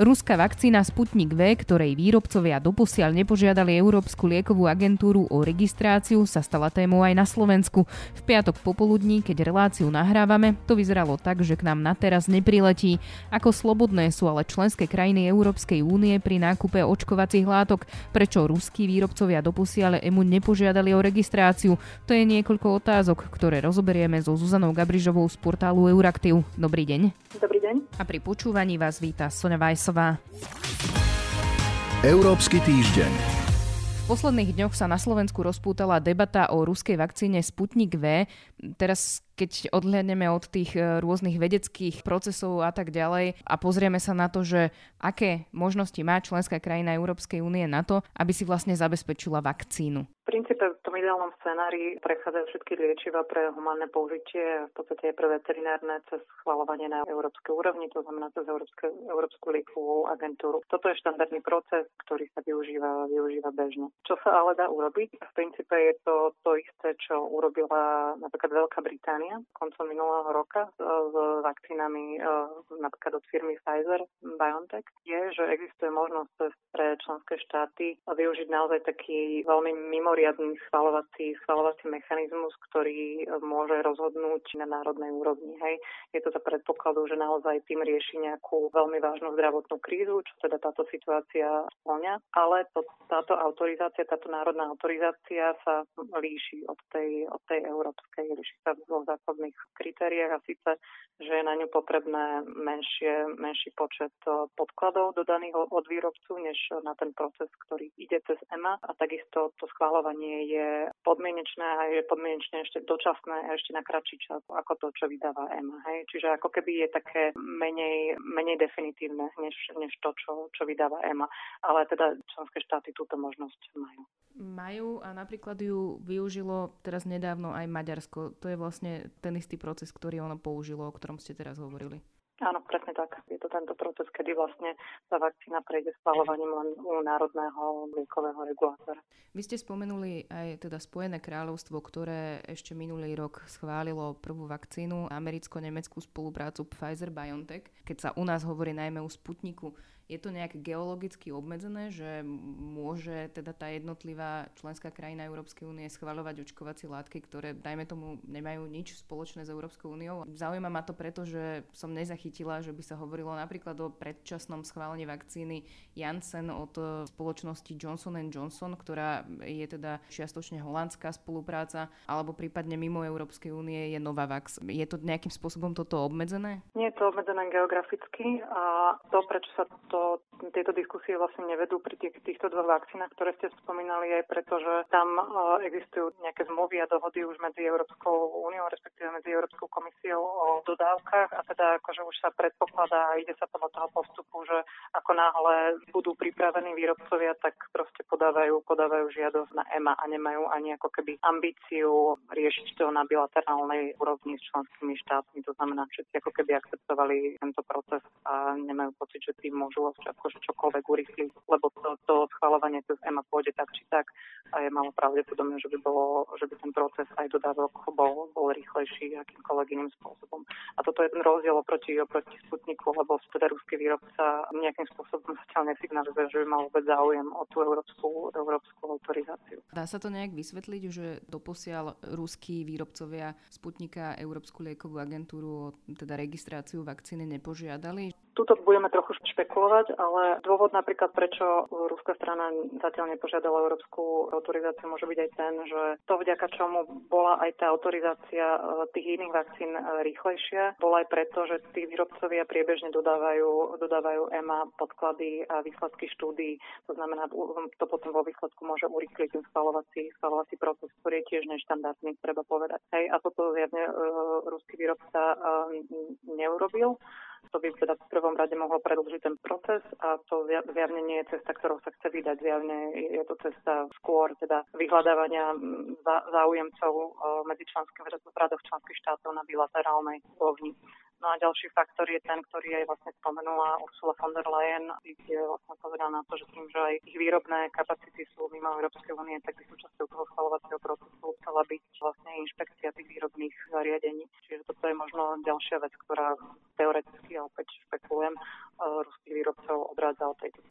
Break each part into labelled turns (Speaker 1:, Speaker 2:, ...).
Speaker 1: Ruská vakcína Sputnik V, ktorej výrobcovia doposiaľ nepožiadali Európsku liekovú agentúru o registráciu, sa stala témou aj na Slovensku. V piatok popoludní, keď reláciu nahrávame, to vyzeralo tak, že k nám na teraz nepriletí. Ako slobodné sú ale členské krajiny Európskej únie pri nákupe očkovacích látok, prečo ruskí výrobcovia doposiaľ EMU nepožiadali o registráciu. To je niekoľko otázok, ktoré rozoberieme so Zuzanou Gabrižovou z portálu Euraktiv. Dobrý deň.
Speaker 2: Dobrý deň.
Speaker 1: A pri počúvaní vás víta Sonja Vajsová.
Speaker 3: Európsky týždeň.
Speaker 1: V posledných dňoch sa na Slovensku rozpútala debata o ruskej vakcíne Sputnik V. Teraz keď odhľadneme od tých e, rôznych vedeckých procesov a tak ďalej a pozrieme sa na to, že aké možnosti má členská krajina Európskej únie na to, aby si vlastne zabezpečila vakcínu.
Speaker 2: Princípe v tom ideálnom scenári prechádzajú všetky liečiva pre humánne použitie v podstate aj pre veterinárne cez schvalovanie na európskej úrovni, to znamená cez Európske, Európsku liekovú agentúru. Toto je štandardný proces, ktorý sa využíva, využíva bežne. Čo sa ale dá urobiť? V princípe je to to isté, čo urobila napríklad Veľká Británia koncom minulého roka s, s vakcínami e, napríklad od firmy Pfizer BioNTech je, že existuje možnosť pre členské štáty využiť naozaj taký veľmi mimoriadný schvalovací, schvalovací mechanizmus, ktorý môže rozhodnúť na národnej úrovni. Hej. Je to za predpokladu, že naozaj tým rieši nejakú veľmi vážnu zdravotnú krízu, čo teda táto situácia splňa, ale to, táto autorizácia, táto národná autorizácia sa líši od tej, od tej európskej, líši sa vo základných kritériách a síce, že je na ňu potrebné menšie, menší počet e, podkladov dodaných od výrobcu, než na ten proces, ktorý ide cez EMA a takisto to schváľovanie je podmienečné a je podmienečné ešte dočasné a ešte na kratší čas ako to, čo vydáva EMA. Hej. Čiže ako keby je také menej, menej definitívne, než, než to, čo, čo vydáva EMA. Ale teda členské štáty túto možnosť majú.
Speaker 1: Majú a napríklad ju využilo teraz nedávno aj Maďarsko. To je vlastne ten istý proces, ktorý ono použilo, o ktorom ste teraz hovorili.
Speaker 2: Áno, presne tak. Je to tento proces, kedy vlastne tá vakcína prejde schvalovaním len u národného liekového regulátora.
Speaker 1: Vy ste spomenuli aj teda Spojené kráľovstvo, ktoré ešte minulý rok schválilo prvú vakcínu, americko-nemeckú spoluprácu Pfizer-BioNTech. Keď sa u nás hovorí najmä o Sputniku, je to nejak geologicky obmedzené, že môže teda tá jednotlivá členská krajina Európskej únie schvaľovať očkovacie látky, ktoré, dajme tomu, nemajú nič spoločné s Európskou úniou. Zaujíma ma to preto, že som nezachytila, že by sa hovorilo napríklad o predčasnom schválení vakcíny Janssen od spoločnosti Johnson Johnson, ktorá je teda čiastočne holandská spolupráca, alebo prípadne mimo Európskej únie je Novavax. Je to nejakým spôsobom toto obmedzené?
Speaker 2: Nie je to obmedzené geograficky a to, prečo sa to tieto diskusie vlastne nevedú pri tých, týchto dvoch vakcínach, ktoré ste spomínali, aj preto, že tam uh, existujú nejaké zmluvy a dohody už medzi Európskou úniou, respektíve medzi Európskou komisiou o dodávkach a teda akože už sa predpokladá a ide sa podľa toho postupu, že ako náhle budú pripravení výrobcovia, tak proste podávajú, podávajú žiadosť na EMA a nemajú ani ako keby ambíciu riešiť to na bilaterálnej úrovni s členskými štátmi. To znamená, všetci ako keby akceptovali tento proces a nemajú pocit, že tým môžu možnosť akože čokoľvek urychliť, lebo to, to schváľovanie cez EMA pôjde tak či tak a je malo pravdepodobné, že by, bolo, že by ten proces aj dodávok bol, bol rýchlejší akýmkoľvek iným spôsobom. A toto je ten rozdiel oproti, oproti Sputniku, lebo teda ruský výrobca nejakým spôsobom zatiaľ nesignalizuje, že by mal vôbec záujem o tú európsku, európsku autorizáciu.
Speaker 1: Dá sa to nejak vysvetliť, že doposiaľ ruskí výrobcovia Sputnika Európsku liekovú agentúru teda registráciu vakcíny nepožiadali?
Speaker 2: Tuto budeme trochu špekulovať, ale dôvod napríklad, prečo ruská strana zatiaľ nepožiadala európsku autorizáciu, môže byť aj ten, že to vďaka čomu bola aj tá autorizácia e, tých iných vakcín e, rýchlejšia, bola aj preto, že tí výrobcovia priebežne dodávajú, dodávajú EMA podklady a výsledky štúdií. To znamená, to potom vo výsledku môže urýchliť ten schvalovací, schvalovací proces, ktorý je tiež neštandardný, treba povedať. Hej, a toto zjavne uh, ruský výrobca uh, neurobil. To by teda v prvom rade mohlo predlžiť ten proces a to zjavne nie je cesta, ktorou sa chce vydať. Zjavne je to cesta skôr teda vyhľadávania záujemcov medzi členskými v radoch členských štátov na bilaterálnej úrovni. No a ďalší faktor je ten, ktorý aj vlastne spomenula Ursula von der Leyen, kde vlastne povedala na to, že tým, že aj ich výrobné kapacity sú mimo Európskej únie, tak by súčasťou toho schvalovacieho procesu chcela byť vlastne inšpekcia tých výrobných zariadení. Čiže toto je možno ďalšia vec, ktorá teoreticky, opäť špekulujem, e, ruských výrobcov odrádza od tejto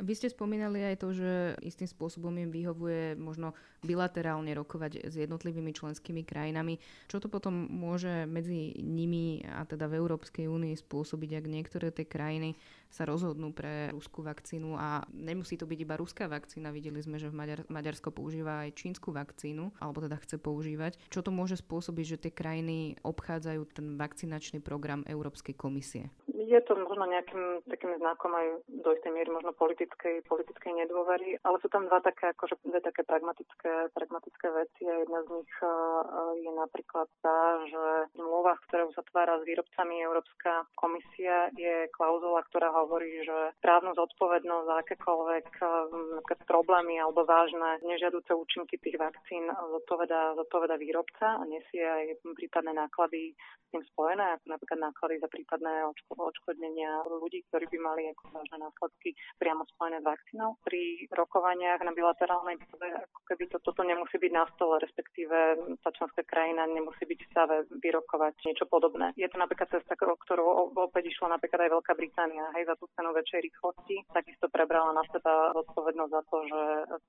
Speaker 1: vy ste spomínali aj to, že istým spôsobom im vyhovuje možno bilaterálne rokovať s jednotlivými členskými krajinami. Čo to potom môže medzi nimi a teda v Európskej únii spôsobiť, ak niektoré tie krajiny sa rozhodnú pre ruskú vakcínu a nemusí to byť iba ruská vakcína. Videli sme, že v Maďar- Maďarsko používa aj čínsku vakcínu, alebo teda chce používať. Čo to môže spôsobiť, že tie krajiny obchádzajú ten vakcinačný program Európskej komisie?
Speaker 2: Je to možno nejakým takým znakom aj do istej miery možno politickej, politickej nedôvery, ale sú tam dva také, akože, dve také pragmatické, pragmatické veci a jedna z nich uh, je napríklad tá, že v zmluvách, ktoré uzatvára s výrobcami Európska komisia, je klauzula, ktorá hovorí, že právnu zodpovednosť za akékoľvek uh, problémy alebo vážne nežiaduce účinky tých vakcín zodpoveda, zodpoveda výrobca a nesie aj prípadné náklady s tým spojené, ako napríklad náklady za prípadné očko, odškodnenia ľudí, ktorí by mali ako vážne následky priamo spojené s vakcínou. Pri rokovaniach na bilaterálnej pôde, ako keby to, toto nemusí byť na stole, respektíve tá členská krajina nemusí byť v stave vyrokovať niečo podobné. Je to napríklad cesta, ktorú opäť išla napríklad aj Veľká Británia, hej, za tú cenu väčšej rýchlosti, takisto prebrala na seba zodpovednosť za to, že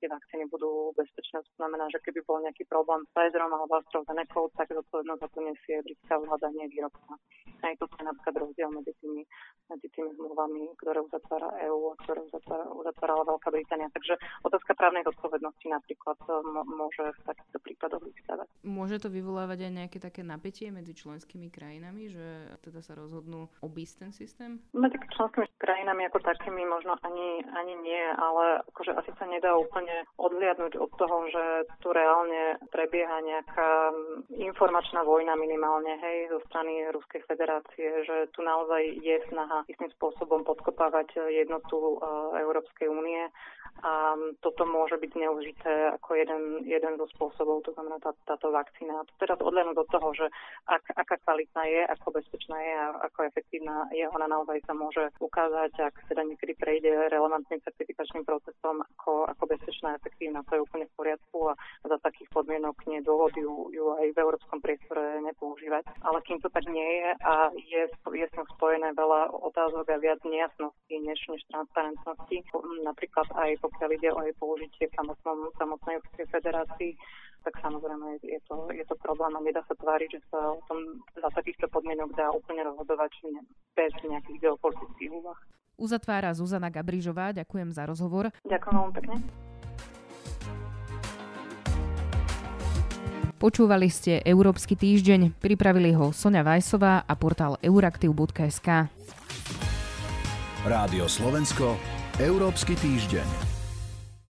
Speaker 2: tie vakcíny budú bezpečné. To znamená, že keby bol nejaký problém s Pfizerom alebo AstraZeneca, tak zodpovednosť za to nesie britská vláda, nie. Aj to je napríklad rozdiel medzi tými tými, medzi tými zmluvami, ktoré uzatvára EÚ a ktoré uzatvára, uzatvárala Veľká Británia. Takže otázka právnej zodpovednosti napríklad e, môže v takýchto prípadoch vyvstávať.
Speaker 1: Môže to vyvolávať aj nejaké také napätie medzi členskými krajinami, že teda sa rozhodnú obísť ten systém?
Speaker 2: Medzi členskými krajinami ako takými možno ani, ani nie, ale akože asi sa nedá úplne odliadnúť od toho, že tu reálne prebieha nejaká informačná vojna minimálne, hej, zo strany Ruskej federácie, že tu naozaj je snaha istým spôsobom podkopávať jednotu eh, Európskej únie a toto môže byť zneužité ako jeden, jeden zo spôsobov, to znamená tá, táto vakcína. Teraz odlenúť od toho, že ak, aká kvalitná je, ako bezpečná je a ako efektívna je, ona naozaj sa môže ukázať, ak teda niekedy prejde relevantným certifikačným procesom, ako, ako bezpečná a efektívna, to je úplne v poriadku a za takých podmienok nie dôvod ju, ju aj v európskom priestore nepoužívať. Ale kým to tak nie je a je, je s ňou spojené veľa otázok a viac nejasností než, než transparentnosti, napríklad aj pokiaľ ide o jej použitie v samotnom, samotnej Európskej federácii, tak samozrejme je to, je to problém a nedá sa tváriť, že sa o tom za takýchto podmienok dá úplne rozhodovať bez nejakých geopolitických úvah.
Speaker 1: Uzatvára Zuzana Gabrižová. Ďakujem za rozhovor.
Speaker 2: Ďakujem veľmi pekne.
Speaker 1: Počúvali ste Európsky týždeň, pripravili ho Sonja Vajsová a portál euraktiv.sk.
Speaker 3: Rádio Slovensko, Európsky týždeň.